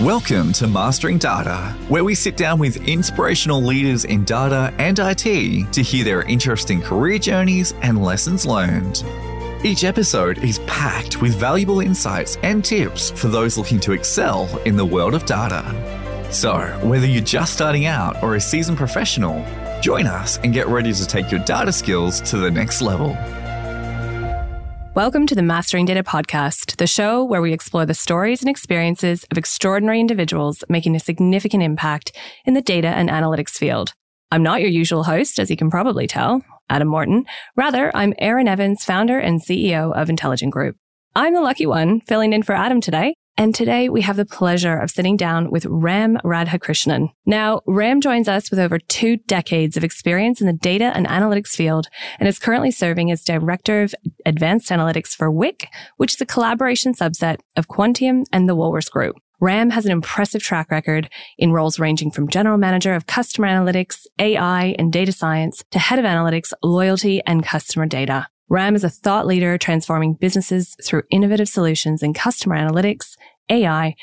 Welcome to Mastering Data, where we sit down with inspirational leaders in data and IT to hear their interesting career journeys and lessons learned. Each episode is packed with valuable insights and tips for those looking to excel in the world of data. So, whether you're just starting out or a seasoned professional, join us and get ready to take your data skills to the next level. Welcome to the Mastering Data Podcast, the show where we explore the stories and experiences of extraordinary individuals making a significant impact in the data and analytics field. I'm not your usual host, as you can probably tell, Adam Morton. Rather, I'm Erin Evans, founder and CEO of Intelligen Group. I'm the lucky one filling in for Adam today, and today we have the pleasure of sitting down with Ram Radhakrishnan. Now, Ram joins us with over two decades of experience in the data and analytics field and is currently serving as Director of Advanced Analytics for WIQ, which is a collaboration subset of Quantium and the Woolworths Group. Ram has an impressive track record in roles ranging from general manager of customer analytics, AI, and data science to head of analytics, loyalty, and customer data. Ram is a thought leader transforming businesses through innovative solutions in customer analytics, AI,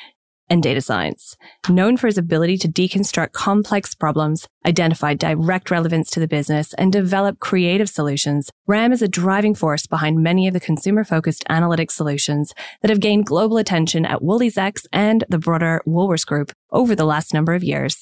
and data science. Known for his ability to deconstruct complex problems, identify direct relevance to the business, and develop creative solutions, Ram is a driving force behind many of the consumer focused analytics solutions that have gained global attention at WooliesX and the broader Woolworths Group over the last number of years.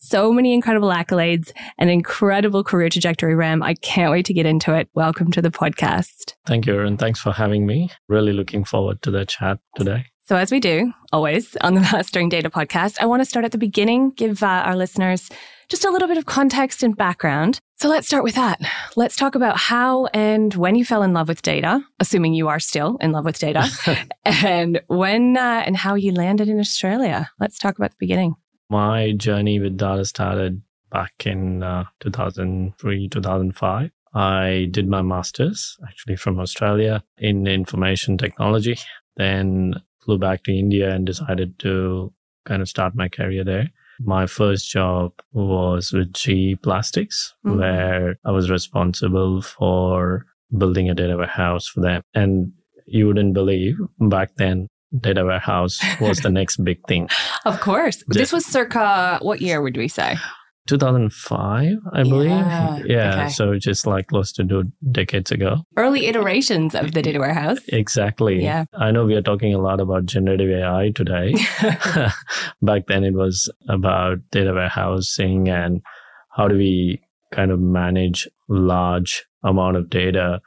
So many incredible accolades and incredible career trajectory, Ram. I can't wait to get into it. Welcome to the podcast. Thank you, and thanks for having me. Really looking forward to the chat today. So, as we do always on the Mastering Data podcast, I want to start at the beginning, give uh, our listeners just a little bit of context and background. So, let's start with that. Let's talk about how and when you fell in love with data, assuming you are still in love with data, and when uh, and how you landed in Australia. Let's talk about the beginning. My journey with data started back in uh, 2003, 2005. I did my master's actually from Australia in information technology. Then flew back to India and decided to kind of start my career there. My first job was with GE Plastics, mm-hmm. where I was responsible for building a data warehouse for them. And you wouldn't believe back then, data warehouse was the next big thing. Of course. This was circa what year would we say? 2005, I believe. Yeah. yeah okay. So just like close to two decades ago. Early iterations of the data warehouse. Exactly. Yeah. I know we are talking a lot about generative AI today. Back then it was about data warehousing and how do we kind of manage large amount of data.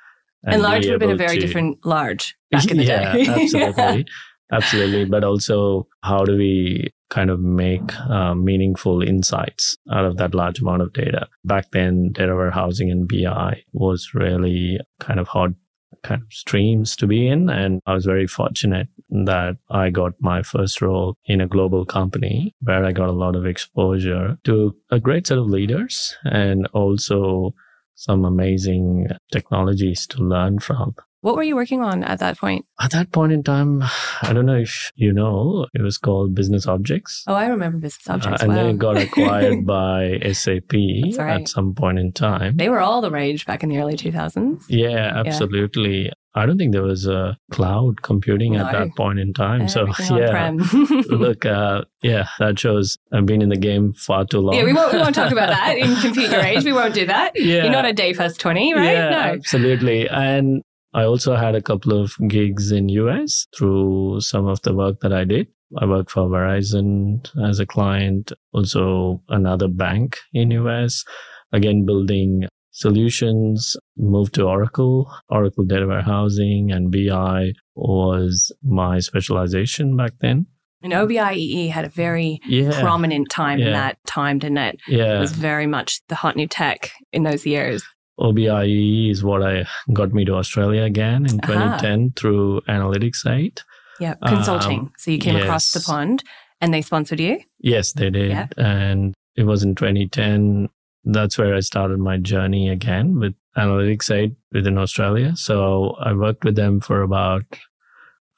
And, and large would have been a very to, different large back in the yeah, day. absolutely. Absolutely. But also, how do we kind of make uh, meaningful insights out of that large amount of data? Back then, data warehousing and BI was really kind of hard kind of streams to be in. And I was very fortunate that I got my first role in a global company where I got a lot of exposure to a great set of leaders and also some amazing technologies to learn from. What were you working on at that point? At that point in time, I don't know if you know, it was called Business Objects. Oh, I remember Business uh, Objects. Uh, and wow. then it got acquired by SAP right. at some point in time. They were all the rage back in the early 2000s. Yeah, absolutely. Yeah. I don't think there was a cloud computing no. at that point in time. so yeah, look, uh, yeah, that shows I've been in the game far too long. Yeah, we won't, we won't talk about that in Compute Your Age. We won't do that. Yeah. You're not a day past 20, right? Yeah, no. absolutely. And I also had a couple of gigs in US through some of the work that I did. I worked for Verizon as a client, also another bank in US, again building solutions, moved to Oracle, Oracle data warehousing and BI was my specialization back then. And OBIEE had a very yeah. prominent time yeah. in that time, didn't it? Yeah. It was very much the hot new tech in those years. OBIEE is what I got me to Australia again in 2010 uh-huh. through Analytics8. Yeah, consulting. Um, so you came yes. across the pond and they sponsored you? Yes, they did. Yeah. And it was in 2010. That's where I started my journey again with Analytics8 within Australia. So I worked with them for about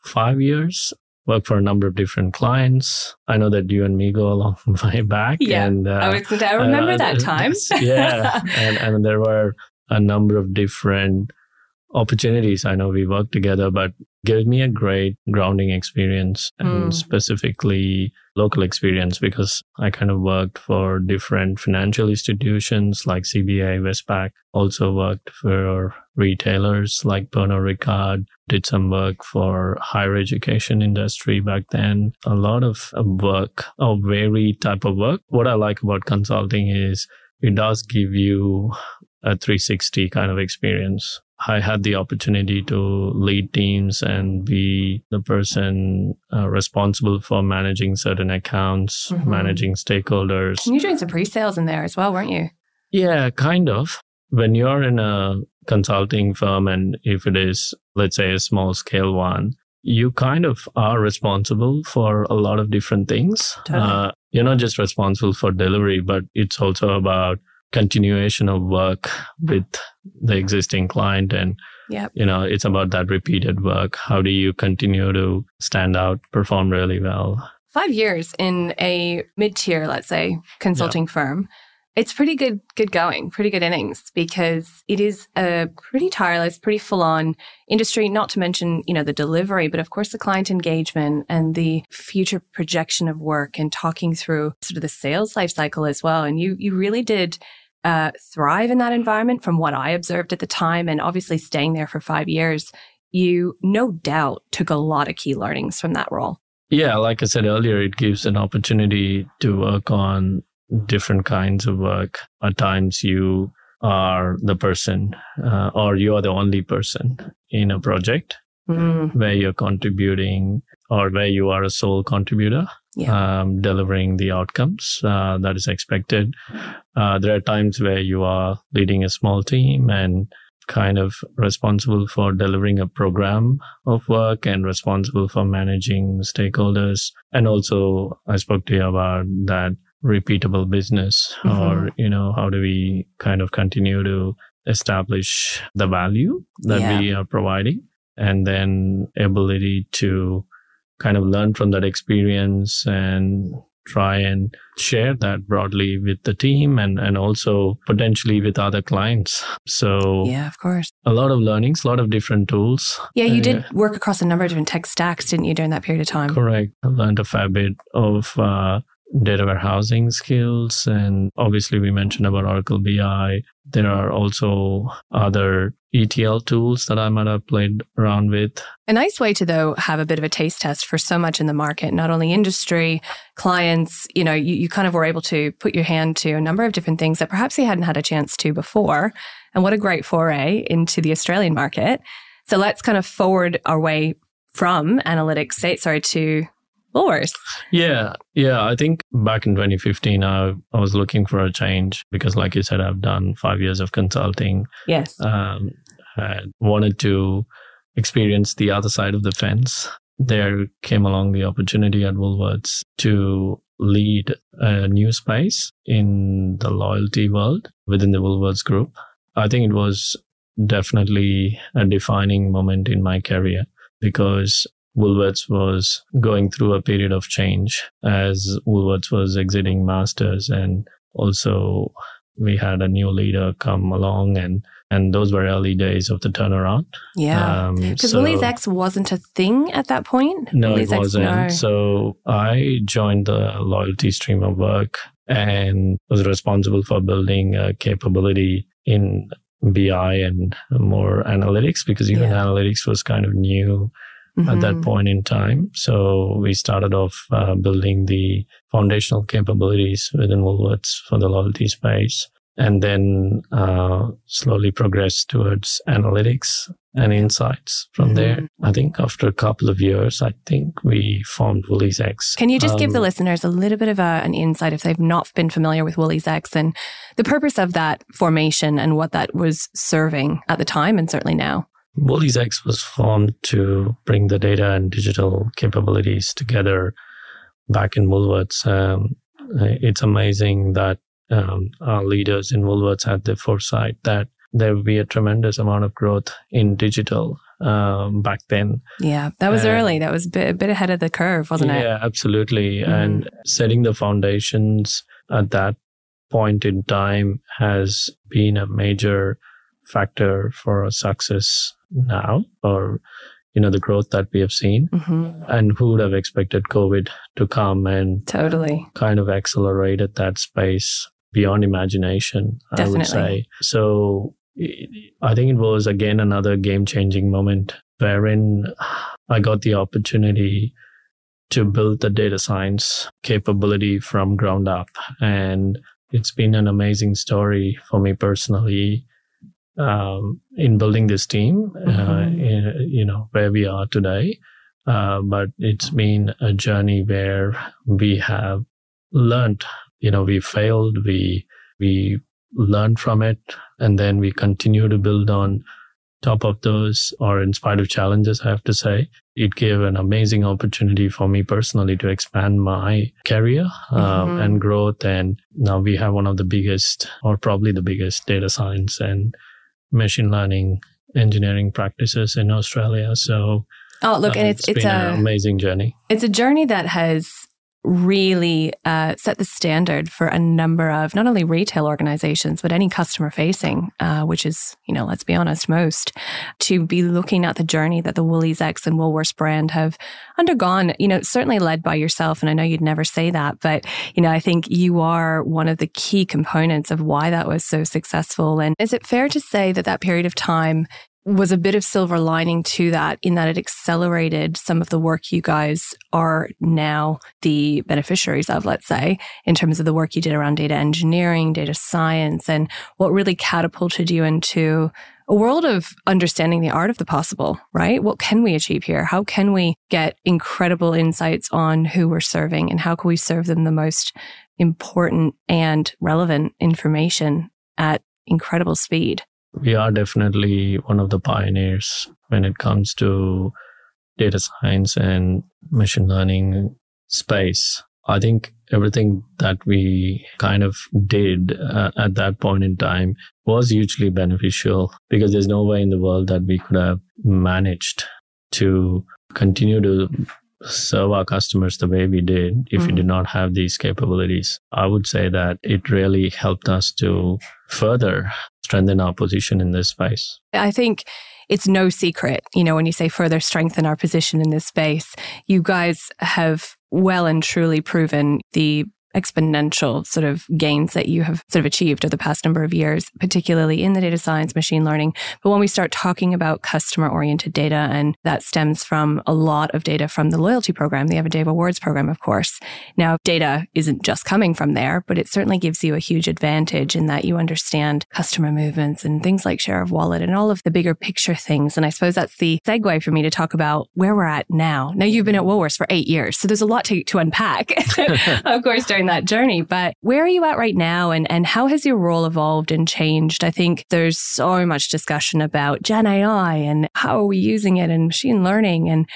five years worked for a number of different clients. I know that you and me go a long way back. Yeah, and, uh, I, was, I remember uh, that time. yeah, and and there were a number of different opportunities. I know we worked together, but gave me a great grounding experience and Mm. specifically local experience because I kind of worked for different financial institutions like CBA, Westpac, also worked for retailers like Pernod Ricard, did some work for higher education industry back then. A lot of work, a varied type of work. What I like about consulting is it does give you a 360 kind of experience. I had the opportunity to lead teams and be the person uh, responsible for managing certain accounts, Mhm. managing stakeholders. And you're doing some pre-sales in there as well, weren't you? Yeah, kind of. When you're in a consulting firm, and if it is, let's say, a small scale one, you kind of are responsible for a lot of different things. Totally. Uh, you're not just responsible for delivery, but it's also about continuation of work with the existing client and you know it's about that repeated work how do you continue to stand out perform really well Five years in a mid-tier, let's say, consulting firm. It's pretty good, good going, pretty good innings because it is a pretty tireless, pretty full-on industry. Not to mention, you know, the delivery, but of course the client engagement and the future projection of work and talking through sort of the sales life cycle as well. And you, you really did uh, thrive in that environment from what I observed at the time, and obviously staying there for five years. You no doubt took a lot of key learnings from that role. yeah like i said earlier it gives an opportunity to work on different kinds of work at times you are the person uh, or you are the only person in a project Mm, where you're contributing or where you are a sole contributor um, delivering the outcomes uh, that is expected. Uh, there are times where you are leading a small team and kind of responsible for delivering a program of work and responsible for managing stakeholders. And also, I spoke to you about that repeatable business or, you know, how do we kind of continue to establish the value that Yeah. we are providing and then ability to kind of learn from that experience and try and share that broadly with the team and, and also potentially with other clients. So Yeah, of course. a lot of learnings, a lot of different tools. Yeah, you Uh, did work across a number of different tech stacks, didn't you, during that period of time? Correct. I learned a fair bit of uh, data warehousing skills. And obviously, we mentioned about Oracle BI. There are also other ETL tools that I might have played around with. A nice way to, though, have a bit of a taste test for so much in the market, not only industry, clients, you know, you, you kind of were able to put your hand to a number of different things that perhaps you hadn't had a chance to before. And what a great foray into the Australian market. So let's kind of forward our way from analytics, say, sorry, to Yeah, yeah. I think back in 2015, I, I was looking for a change because, like you said, I've done five years of consulting. Yes. Um, I wanted to experience the other side of the fence. There came along the opportunity at Woolworths to lead a new space in the loyalty world within the Woolworths group. I think it was definitely a defining moment in my career because Woolworths was going through a period of change as Woolworths was exiting Masters and also we had a new leader come along and and those were early days of the turnaround. Yeah. Um, Because so- WooliesX wasn't a thing at that point. no, it wasn't. no. So I joined the loyalty stream of work and was responsible for building a capability in BI and more analytics because even Yeah. analytics was kind of new at that Mhm. point in time. So we started off uh, building the foundational capabilities within Woolworths for the loyalty space. And then uh, slowly progressed towards analytics and insights from Mhm. there. I think after a couple of years, I think we formed WooliesX. Can you just give the Um, listeners a little bit of a, an insight if they've not been familiar with WooliesX and the purpose of that formation and what that was serving at the time and certainly now? WooliesX was formed to bring the data and digital capabilities together back in Woolworths. Um, it's amazing that um, our leaders in Woolworths had the foresight that there would be a tremendous amount of growth in digital um, back then. Yeah, that was early. That was a bit, a bit ahead of the curve, wasn't it? yeah, absolutely. Mhm. And setting the foundations at that point in time has been a major factor for our success now or you know, the growth that we have seen. Mm-hmm. And who would have expected COVID to come and Totally. kind of accelerated that space beyond imagination, I would say. So I think it was again another game changing moment wherein I got the opportunity to build the data science capability from ground up. And it's been an amazing story for me personally um, in building this team, uh, Mhm. in, you know, where we are today. Uh, but it's been a journey where we have learned, you know, we failed, we, we learned from it, and then we continue to build on top of those or in spite of challenges, I have to say. It gave an amazing opportunity for me personally to expand my career um, Mhm. and growth. And now we have one of the biggest or probably the biggest data science and machine learning engineering practices in Australia. So Oh, look, and it's it's been an a amazing journey. it's a journey that has really uh, set the standard for a number of not only retail organizations but any customer facing, uh, which is you know let's be honest most, to be looking at the journey that the WooliesX and Woolworths brand have undergone. You know, certainly led by yourself, and I know you'd never say that, but you know I think you are one of the key components of why that was so successful. And is it fair to say that that period of time was a bit of silver lining to that in that it accelerated some of the work you guys are now the beneficiaries of, let's say, in terms of the work you did around data engineering, data science, and what really catapulted you into a world of understanding the art of the possible, right? What can we achieve here? How can we get incredible insights on who we're serving and how can we serve them the most important and relevant information at incredible speed? We are definitely one of the pioneers when it comes to data science and machine learning space. I think everything that we kind of did uh, at that point in time was hugely beneficial because there's no way in the world that we could have managed to continue to serve our customers the way we did if we Mhm. did not have these capabilities. I would say that it really helped us to further strengthen our position in this space. I think it's no secret, you know, when you say further strengthen our position in this space, you guys have well and truly proven the exponential sort of gains that you have sort of achieved over the past number of years, particularly in the data science, machine learning. But when we start talking about customer oriented data, and that stems from a lot of data from the loyalty program, the Everyday Rewards program, of course. Now, data isn't just coming from there, but it certainly gives you a huge advantage in that you understand customer movements and things like share of wallet and all of the bigger picture things. And I suppose that's the segue for me to talk about where we're at now. Now, you've been at Woolworths for eight years, so there's a lot to, to unpack, of course, that journey. But where are you at right now and, and how has your role evolved and changed? I think there's so much discussion about Gen AI and how are we using it and machine learning and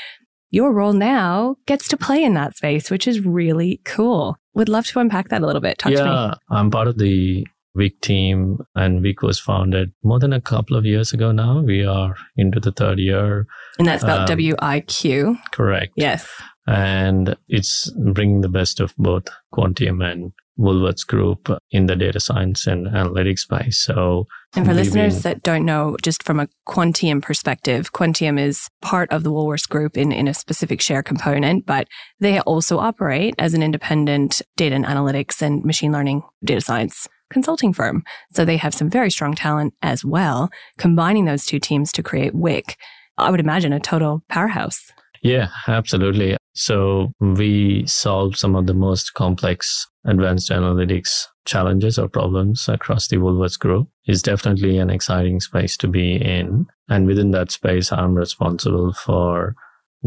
your role now gets to play in that space, which is really cool. Would love to unpack that a little bit. Talk to me. yeah, I'm part of the WIQ team, and WIQ was founded more than a couple of years ago now. We are into the third year, And that's spelled Um, W I Q. correct? Yes. And it's bringing the best of both Quantium and Woolworths Group in the data science and analytics space. So, And for listeners been- that don't know, just from a Quantium perspective, Quantium is part of the Woolworths Group in, in a specific share component, but they also operate as an independent data and analytics and machine learning data science consulting firm. So they have some very strong talent as well, combining those two teams to create WIQ. I would imagine a total powerhouse. Yeah, absolutely. So we solve some of the most complex advanced analytics challenges or problems across the Woolworths Group. It's definitely an exciting space to be in. And within that space, I'm responsible for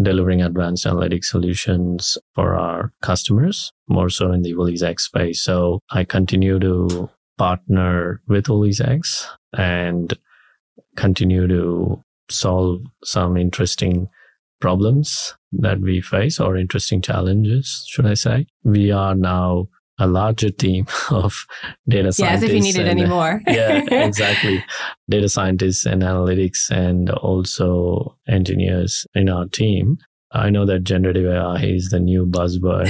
delivering advanced analytic solutions for our customers, more so in the WooliesX space. So I continue to partner with WooliesX and continue to solve some interesting problems that we face or interesting challenges, should I say. We are now a larger team of data Yeah, scientists. as if you needed and- any uh, more. yeah, exactly. Data scientists and analytics and also engineers in our team. I know that generative AI is the new buzzword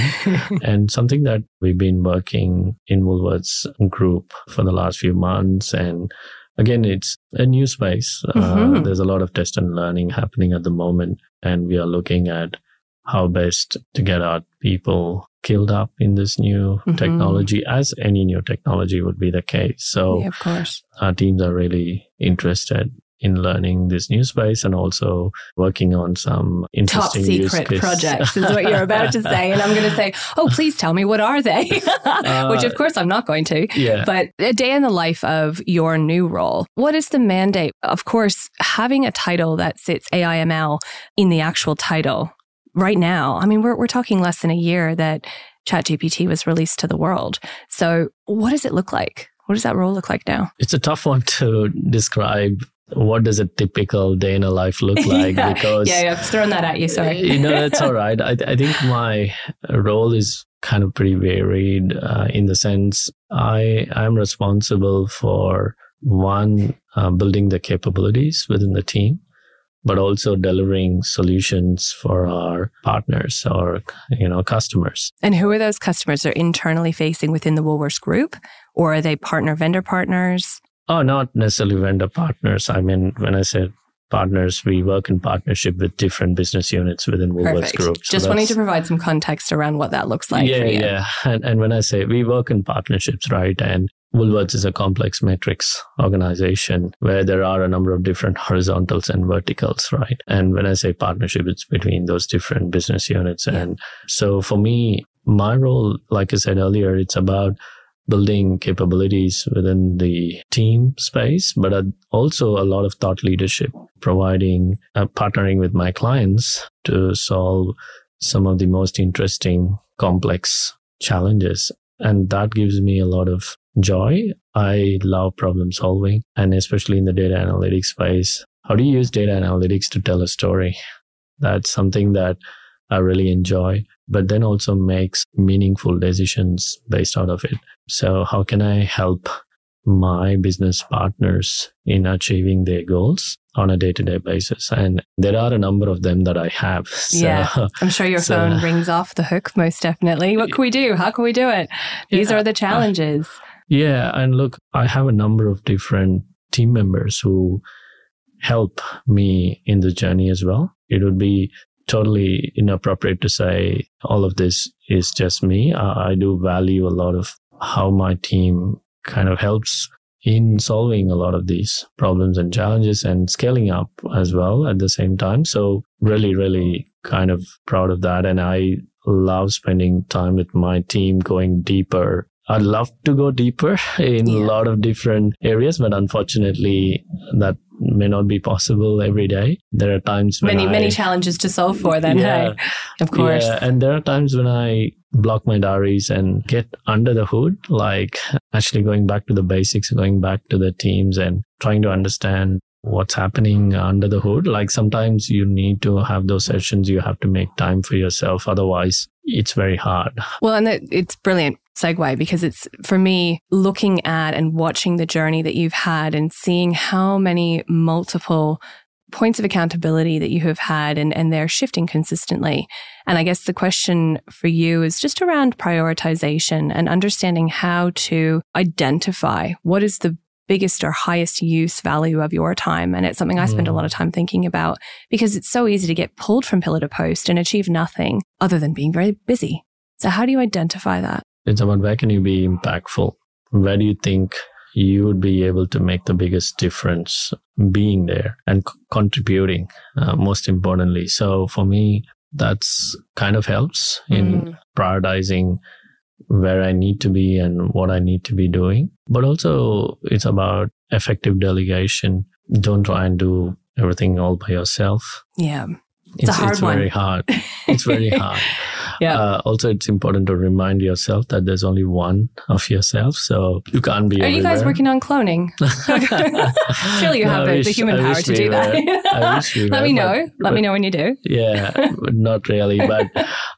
and something that we've been working in Woolworths group for the last few months and again, it's a new space. Uh, Mhm. there's a lot of test and learning happening at the moment, and we are looking at how best to get our people killed up in this new Mhm. technology, as any new technology would be the case. So Yeah, of course. our teams are really interested in learning this new space and also working on some interesting use secret projects is what you're about to say. And I'm going to say, oh, please tell me, what are they? Uh, Which, of course, I'm not going to. yeah. But a day in the life of your new role, what is the mandate? Of course, having a title that sits AIML in the actual title right now, I mean, we're, we're talking less than a year that ChatGPT was released to the world. So, what does it look like? What does that role look like now? it's a tough one to describe. What does a typical day in a life look like? yeah. Because yeah, yeah, I've thrown that at you. Sorry. you know, that's all right. I, I think my role is kind of pretty varied uh, in the sense I I'm responsible for one, uh, building the capabilities within the team, but also delivering solutions for our partners or, you know, customers. And who are those customers? They're internally facing within the Woolworths Group, or are they partner vendor partners? Oh, not necessarily vendor partners. I mean, when I said partners, we work in partnership with different business units within Woolworths Perfect. Group. So Just wanting to provide some context around what that looks like yeah, for you. yeah. And, and when I say we work in partnerships, right? And Woolworths is a complex matrix organization where there are a number of different horizontals and verticals, right? And when I say partnership, it's between those different business units. Yeah. And so for me, my role, like I said earlier, it's about building capabilities within the team space, but also a lot of thought leadership, providing, uh, partnering with my clients to solve some of the most interesting, complex challenges. And that gives me a lot of joy. I love problem solving and especially in the data analytics space. How do you use data analytics to tell a story? That's something that I really enjoy, but then also makes meaningful decisions based out of it. So how can I help my business partners in achieving their goals on a day to day basis? And there are a number of them that I have. So, Yeah. I'm sure your So- phone rings off the hook most definitely. What can we do? How can we do it? These Yeah. are the challenges. Yeah. And look, I have a number of different team members who help me in the journey as well. It would be totally inappropriate to say all of this is just me. I, I do value a lot of how my team kind of helps in solving a lot of these problems and challenges and scaling up as well at the same time. So really, really kind of proud of that. And I love spending time with my team going deeper. I'd love to go deeper in Yeah. a lot of different areas, but unfortunately that may not be possible every day. There are times when Many, I, many challenges to solve for then, Yeah. hey? Of course. yeah, and there are times when I block my diaries and get under the hood, like actually going back to the basics, going back to the teams and trying to understand what's happening under the hood. Like sometimes you need to have those sessions. You have to make time for yourself. Otherwise, it's very hard. Well, and it's brilliant segue because it's for me looking at and watching the journey that you've had and seeing how many multiple points of accountability that you have had and, and they're shifting consistently. And I guess the question for you is just around prioritization and understanding how to identify what is the biggest or highest use value of your time. And it's something I spend a Mm. lot of time thinking about because it's so easy to get pulled from pillar to post and achieve nothing other than being very busy. So how do you identify that? It's about where can you be impactful? Where do you think you would be able to make the biggest difference being there and c- contributing, uh, most importantly? So for me, that's kind of helps in Mm. prioritizing where I need to be and what I need to be doing. But also, it's about effective delegation. Don't try and do everything all by yourself. Yeah. It's a hard one. very hard. It's very hard. Yeah. Uh, also, it's important to remind yourself that there's only one of yourself, so you can't be. Are you guys working on cloning? Surely you have No, I the, the human I power to we do were. that. We Let were, me but- know. Let me know when you do. Yeah, not really. But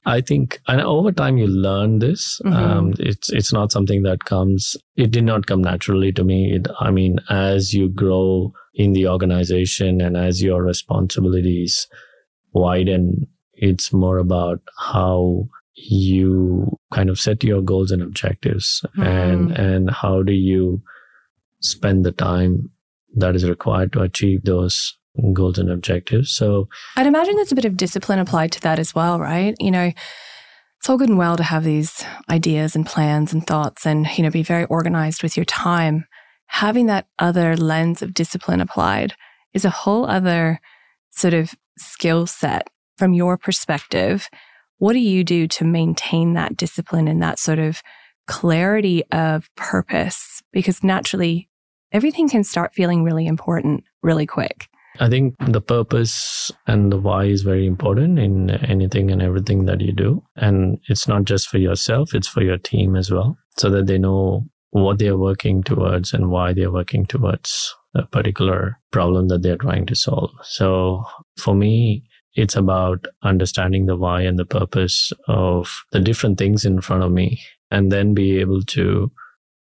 I think, and over time, you learn this. Mhm. Um, it's it's not something that comes. It did not come naturally to me. It, I mean, as you grow in the organization and as your responsibilities widen, it's more about how you kind of set your goals and objectives, and Mm. and how do you spend the time that is required to achieve those goals and objectives. So I'd imagine there's a bit of discipline applied to that as well, right? You know, it's all good and well to have these ideas and plans and thoughts and, you know, be very organized with your time. Having that other lens of discipline applied is a whole other sort of skill set from your perspective. What do you do to maintain that discipline and that sort of clarity of purpose? Because naturally, everything can start feeling really important really quick. I think the purpose and the why is very important in anything and everything that you do. And it's not just for yourself, it's for your team as well, so that they know what they're working towards and why they're working towards a particular problem that they're trying to solve. So for me, it's about understanding the why and the purpose of the different things in front of me and then be able to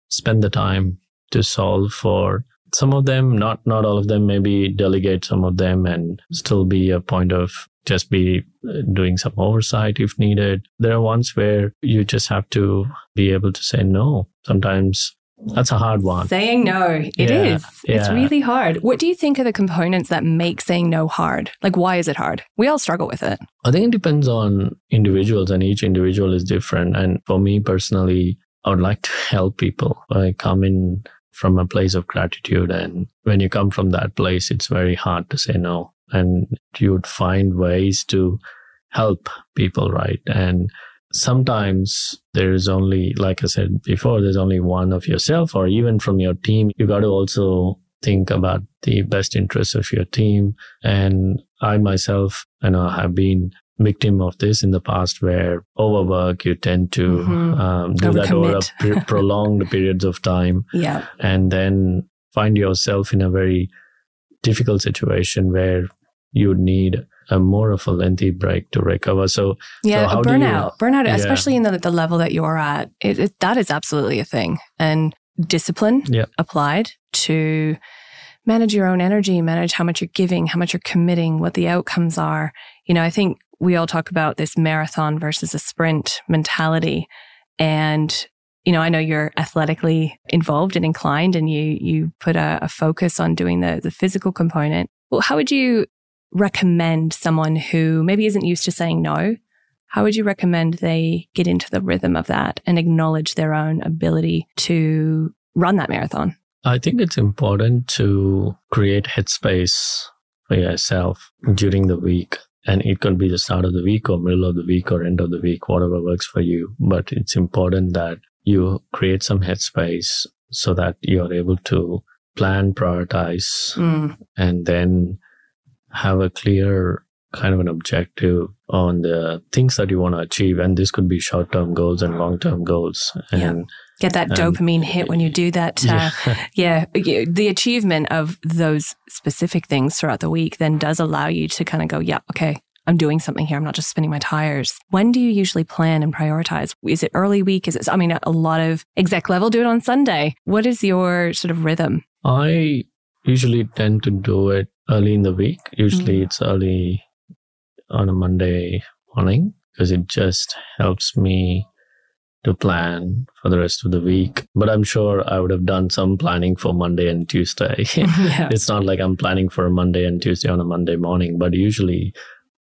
spend the time to solve for some of them, not not all of them, maybe delegate some of them and still be a point of just be uh, doing some oversight if needed. There are ones where you just have to be able to say no. Sometimes that's a hard one. Saying no, it Yeah, is. It's really hard. What do you think are the components that make saying no hard? Like, why is it hard? We all struggle with it. I think it depends on individuals and each individual is different. And for me personally, I would like to help people. I come in from a place of gratitude. And when you come from that place, it's very hard to say no. And you would find ways to help people, right? And sometimes there is only, like I said before, there's only one of yourself or even from your team. You got to also think about the best interests of your team. And I myself, I know, have been victim of this in the past where overwork, you tend to Mhm. um, do that over a Overcommit. pre- prolonged periods of time Yeah. and then find yourself in a very difficult situation where you need a more of a lengthy break to recover. So Yeah. a do you- burnout. burnout, Yeah. especially in the, the level that you're at, it, it, that is absolutely a thing. And discipline Yeah. applied to manage your own energy, manage how much you're giving, how much you're committing, what the outcomes are. You know, I think we all talk about this marathon versus a sprint mentality. And, you know, I know you're athletically involved and inclined and you, you put a, a focus on doing the, the physical component. Well, how would you recommend someone who maybe isn't used to saying no? How would you recommend they get into the rhythm of that and acknowledge their own ability to run that marathon? I think it's important to create headspace for yourself during the week. And it could be the start of the week or middle of the week or end of the week, whatever works for you. But it's important that you create some headspace so that you're able to plan, prioritize, Mm, and then have a clear kind of an objective on the things that you want to achieve. And this could be short term goals and long term goals. Yeah. And Get that Um, dopamine hit when you do that. Uh, yeah. yeah, the achievement of those specific things throughout the week then does allow you to kind of go, yeah, okay, I'm doing something here. I'm not just spinning my tires. When do you usually plan and prioritize? Is it early week? Is it, I mean, a lot of exec level do it on Sunday. What is your sort of rhythm? I usually tend to do it early in the week. Usually Mm. it's early on a Monday morning because it just helps me to plan for the rest of the week. But I'm sure I would have done some planning for Monday and Tuesday. yeah. it's not like I'm planning for a Monday and Tuesday on a Monday morning, but usually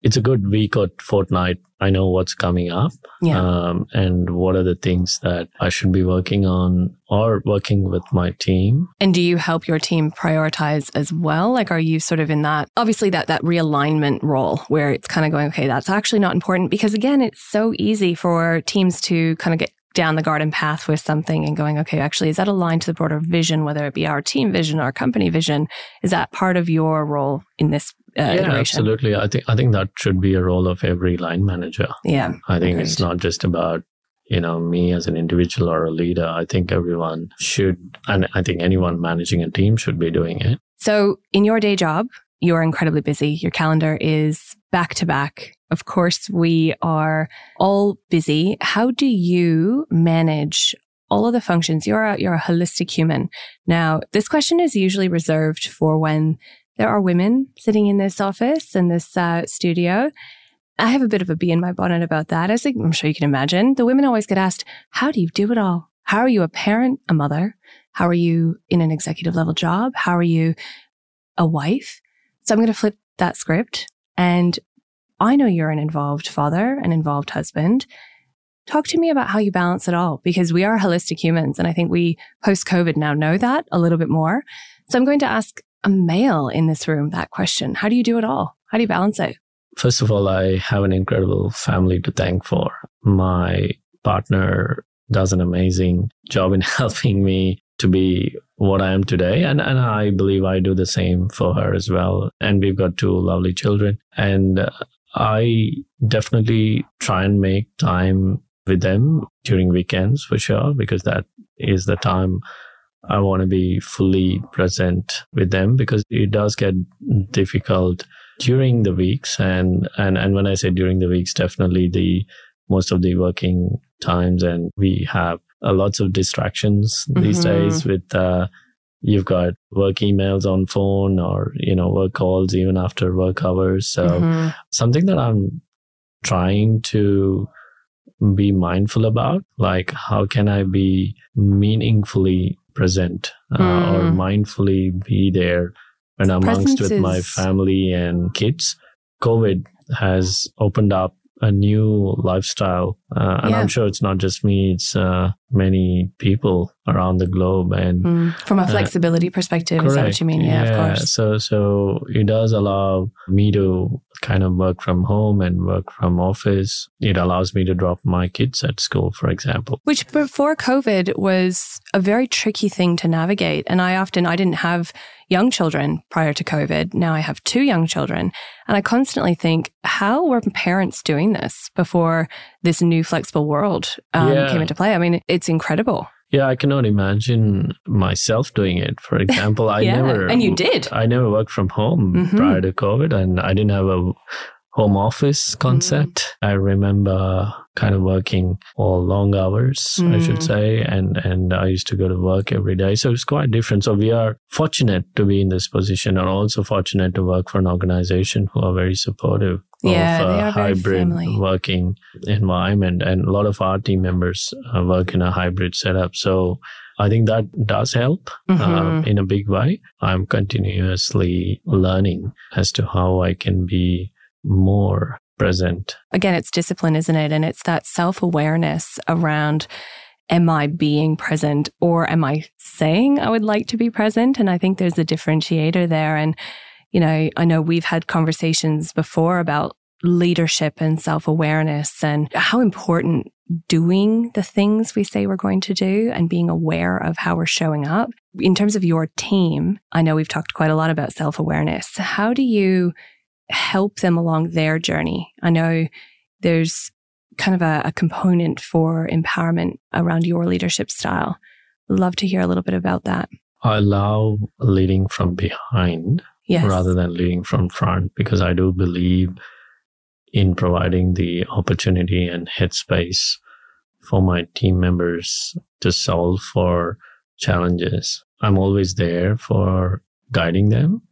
it's a good week or fortnight. I know what's coming up Yeah. um, and what are the things that I should be working on or working with my team. And do you help your team prioritize as well? Like, are you sort of in that, obviously that, that realignment role where it's kind of going, okay, that's actually not important because again, it's so easy for teams to kind of get down the garden path with something and going, okay, actually, is that aligned to the broader vision, whether it be our team vision, our company vision? Is that part of your role in this uh, yeah, iteration? absolutely. I think I think that should be a role of every line manager. Yeah. I think it's not just about you know me as an individual or a leader. I think everyone should, and I think anyone managing a team should be doing it. So, in your day job, you're incredibly busy. Your calendar is back to back. Of course, we are all busy. How do you manage all of the functions? You're a, you're a holistic human. Now, this question is usually reserved for when there are women sitting in this office and this uh, studio. I have a bit of a bee in my bonnet about that. As I'm sure you can imagine, the women always get asked, "How do you do it all? How are you a parent, a mother? How are you in an executive level job? How are you a wife? So I'm going to flip that script and I know you're an involved father, an involved husband. Talk to me about how you balance it all because we are holistic humans. And I think we post COVID now know that a little bit more. So I'm going to ask a male in this room that question. How do you do it all? How do you balance it? First of all, I have an incredible family to thank for. My partner does an amazing job in helping me to be what I am today. And, and I believe I do the same for her as well. And we've got two lovely children. And uh, I definitely try and make time with them during weekends for sure, because that is the time I want to be fully present with them because it does get difficult during the weeks. And, and, and when I say during the weeks, definitely the most of the working times and we have uh, lots of distractions mm-hmm. these days with, uh, you've got work emails on phone or you know work calls even after work hours so mm-hmm. something that i'm trying to be mindful about like how can i be meaningfully present uh, mm. or mindfully be there when i'm amongst with my family and kids covid has opened up a new lifestyle. Uh, and yeah. I'm sure it's not just me, it's uh, many people around the globe. And mm. from a uh, flexibility uh, perspective, correct. is that what you mean? Yeah, yeah, of course. So, so it does allow me to kind of work from home and work from office. It allows me to drop my kids at school, for example. Which before COVID was a very tricky thing to navigate. And I often, I didn't have young children prior to COVID. Now I have two young children. And I constantly think, how were parents doing this before this new flexible world um, yeah. came into play? I mean, it's incredible. Yeah, I cannot imagine myself doing it. For example, I yeah, never and you did. I never worked from home mm-hmm. prior to COVID, and I didn't have a home office concept. Mm. I remember kind of working all long hours, mm. I should mm. say, and and I used to go to work every day. So it's quite different. So we are fortunate to be in this position, and also fortunate to work for an organization who are very supportive yeah, of a hybrid working environment, and a lot of our team members uh, work in a hybrid setup. So I think that does help uh, mm-hmm. uh, in a big way. I'm continuously learning as to how I can be more present. Again, it's discipline, isn't it? And it's that self awareness around am I being present or am I saying I would like to be present? And I think there's a differentiator there. And, you know, I know we've had conversations before about leadership and self awareness and how important doing the things we say we're going to do and being aware of how we're showing up. In terms of your team, I know we've talked quite a lot about self awareness. How do you help them along their journey. I know there's kind of a, a component for empowerment around your leadership style. Love to hear a little bit about that. I love leading from behind yes. rather than leading from front because I do believe in providing the opportunity and headspace for my team members to solve for challenges. I'm always there for guiding them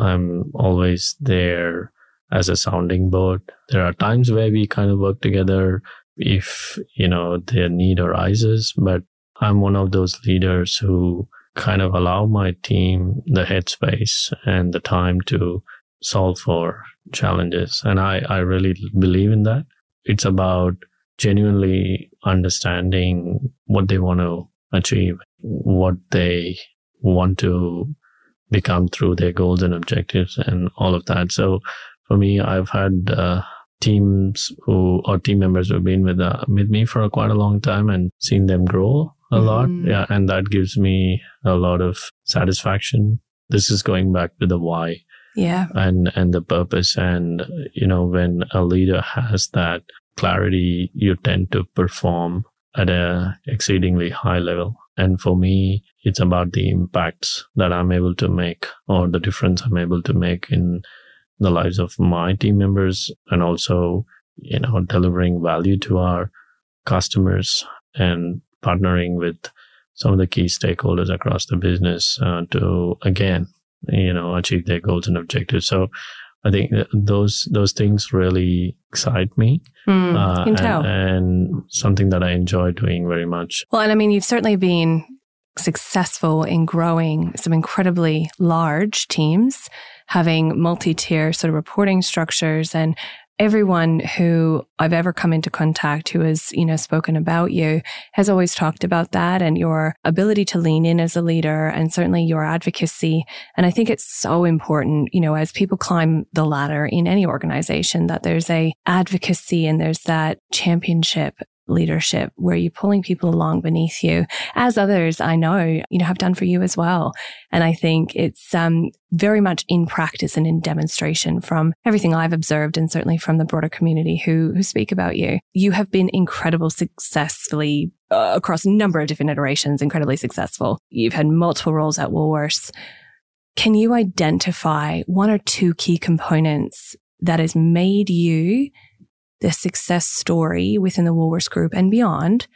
I'm always there as a sounding board. There are times where we kind of work together if, you know, their need arises, but I'm one of those leaders who kind of allow my team the headspace and the time to solve for challenges. And I, I really believe in that. It's about genuinely understanding what they want to achieve, what they want to become through their goals and objectives and all of that. So for me, I've had uh, teams who or team members who've been with uh, with me for quite a long time and seen them grow a mm-hmm. lot. Yeah, and that gives me a lot of satisfaction. This is going back to the why. Yeah. And and the purpose and you know when a leader has that clarity, you tend to perform at a exceedingly high level. And for me, it's about the impacts that I'm able to make or the difference I'm able to make in the lives of my team members and also, you know, delivering value to our customers and partnering with some of the key stakeholders across the business uh, to again, you know, achieve their goals and objectives. So I think those those things really excite me. Mm, uh, and, and, something that I enjoy doing very much. Well, and I mean, you've certainly been successful in growing some incredibly large teams, having multi tier sort of reporting structures and everyone who I've ever come into contact who has, you know, spoken about you has always talked about that and your ability to lean in as a leader and certainly your advocacy. And I think it's so important, you know, as people climb the ladder in any organization that there's a advocacy and there's that championship leadership where you're pulling people along beneath you, as others I know, you know, have done for you as well. And I think it's um, very much in practice and in demonstration from everything I've observed and certainly from the broader community who, who speak about you. You have been incredible successfully uh, across a number of different iterations, incredibly successful. You've had multiple roles at Woolworths. Can you identify one or two key components that has made you the success story within the Woolworths Group and beyond,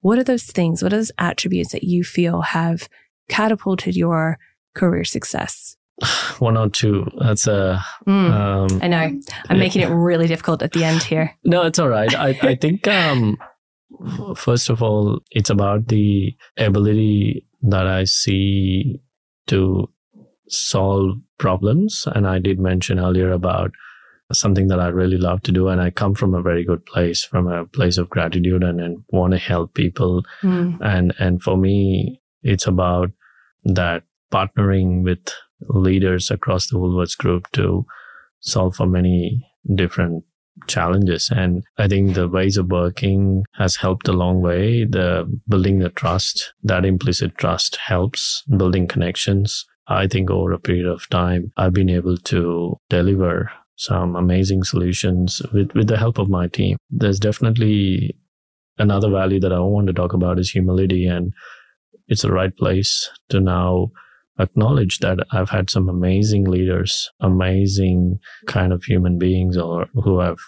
what are those things? What are those attributes that you feel have catapulted your career success? One or two. That's a. Mm, um, I know. I'm yeah. making it really difficult at the end here. No, it's all right. I, I think, um, first of all, it's about the ability that I see to solve problems. And I did mention earlier about something that I really love to do. And I come from a very good place, from a place of gratitude and, and want to help people. Mm. And, and for me, it's about that partnering with leaders across the Woolworths group to solve for many different challenges. And I think the ways of working has helped a long way. The building the trust, that implicit trust helps building connections. I think over a period of time, I've been able to deliver some amazing solutions with, with the help of my team. There's definitely another value that I want to talk about is humility. And it's the right place to now acknowledge that I've had some amazing leaders, amazing kind of human beings or who have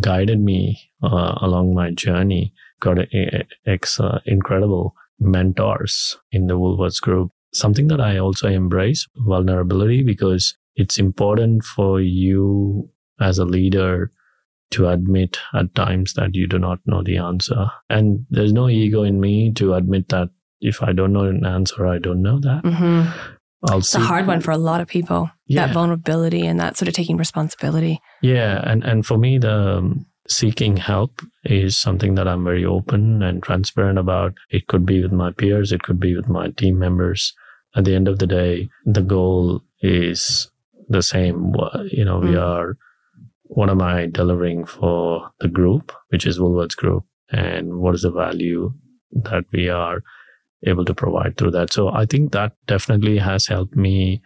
guided me uh, along my journey, got a, a, ex, uh, incredible mentors in the Woolworths group. Something that I also embrace vulnerability because it's important for you as a leader to admit at times that you do not know the answer. And there's no ego in me to admit that if I don't know an answer, I don't know that. Mm-hmm. I'll it's a hard one for a lot of people. Yeah. That vulnerability and that sort of taking responsibility. Yeah, and and for me, the um, seeking help is something that I'm very open and transparent about. It could be with my peers, it could be with my team members. At the end of the day, the goal is the same. You know, mm. we are, what am I delivering for the group, which is Woolworths Group, and what is the value that we are able to provide through that. So I think that definitely has helped me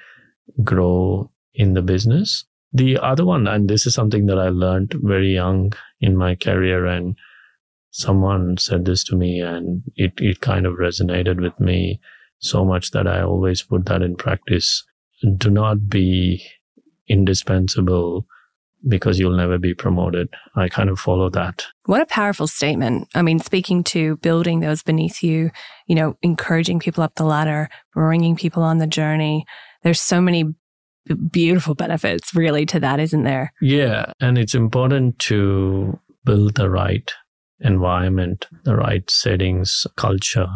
grow in the business. The other one, and this is something that I learned very young in my career, and someone said this to me, and it, it kind of resonated with me so much that I always put that in practice do not be indispensable because you'll never be promoted. I kind of follow that. What a powerful statement. I mean, speaking to building those beneath you, you know, encouraging people up the ladder, bringing people on the journey. There's so many beautiful benefits really to that, isn't there? Yeah. And it's important to build the right environment, the right settings, culture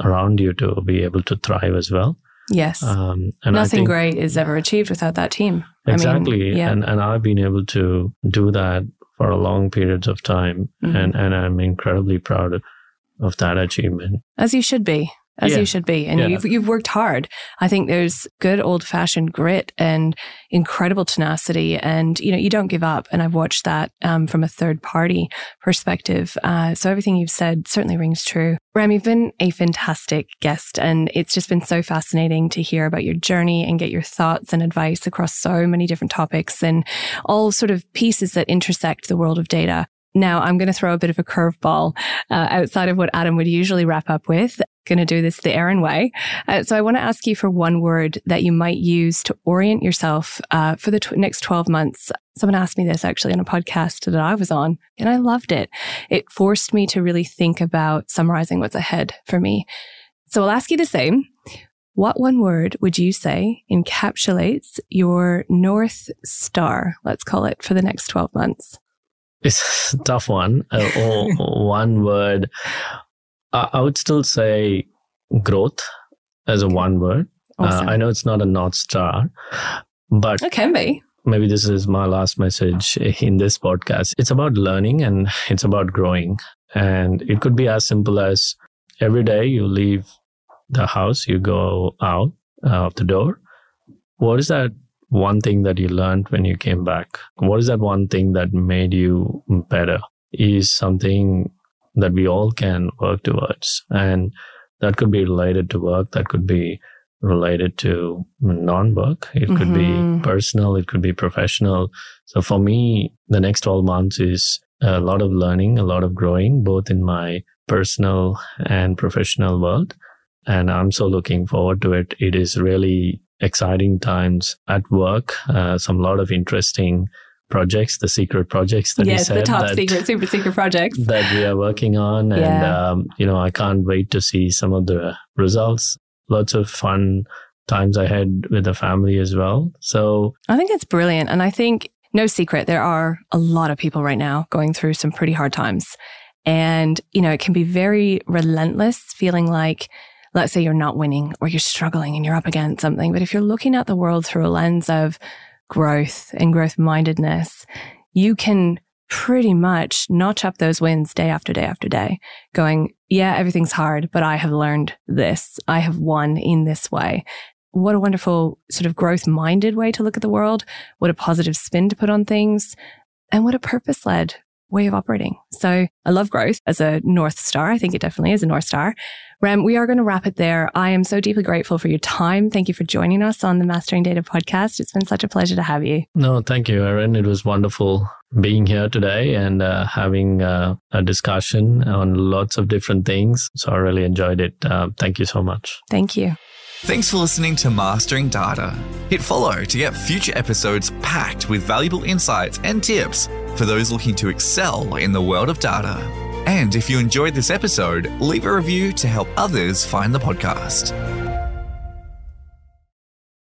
around you to be able to thrive as well. Yes. Um, and Nothing think, great is ever achieved without that team. Exactly. I mean, yeah. And, and I've been able to do that for a long periods of time. Mm-hmm. And, and I'm incredibly proud of, of that achievement. As you should be as yeah. you should be. And yeah. you've, you've worked hard. I think there's good old fashioned grit and incredible tenacity. And, you know, you don't give up. And I've watched that um, from a third party perspective. Uh, so everything you've said certainly rings true. Ram, you've been a fantastic guest and it's just been so fascinating to hear about your journey and get your thoughts and advice across so many different topics and all sort of pieces that intersect the world of data. Now, I'm going to throw a bit of a curveball uh, outside of what Adam would usually wrap up with. Going to do this the Erin way. Uh, so I want to ask you for one word that you might use to orient yourself uh, for the tw- next 12 months. Someone asked me this actually on a podcast that I was on, and I loved it. It forced me to really think about summarizing what's ahead for me. So I'll ask you the same. What one word would you say encapsulates your North Star, let's call it, for the next 12 months? It's a tough one. Uh, or one word. I, I would still say growth as a one word. Awesome. Uh, I know it's not a North Star, but it can be. maybe this is my last message in this podcast. It's about learning and it's about growing. And it could be as simple as every day you leave the house, you go out uh, of the door. What is that one thing that you learned when you came back? What is that one thing that made you better? Is something that we all can work towards. And that could be related to work, that could be related to non work, it could Mhm. be personal, it could be professional. So for me, the next 12 months is a lot of learning, a lot of growing, both in my personal and professional world. And I'm so looking forward to it. It is really exciting times at work. Uh, some lot of interesting projects, the secret projects that you yes, the top that, secret, super secret projects. that we are working on. And, Yeah. um, you know, I can't wait to see some of the results. Lots of fun times ahead with the family as well. So I think it's brilliant. And I think, no secret, there are a lot of people right now going through some pretty hard times. And, you know, it can be very relentless feeling like, let's say you're not winning or you're struggling and you're up against something. But if you're looking at the world through a lens of growth and growth mindedness, you can pretty much notch up those wins day after day after day, going, yeah, everything's hard, but I have learned this. I have won in this way. What a wonderful sort of growth minded way to look at the world. What a positive spin to put on things and what a purpose led way of operating. So I love growth as a North Star. I think it definitely is a North Star. Ram, we are going to wrap it there. I am so deeply grateful for your time. Thank you for joining us on the Mastering Data podcast. It's been such a pleasure to have you. No, thank you, Erin. It was wonderful being here today and uh, having uh, a discussion on lots of different things. So I really enjoyed it. Uh, thank you so much. Thank you. Thanks for listening to Mastering Data. Hit follow to get future episodes packed with valuable insights and tips for those looking to excel in the world of data. And if you enjoyed this episode, leave a review to help others find the podcast.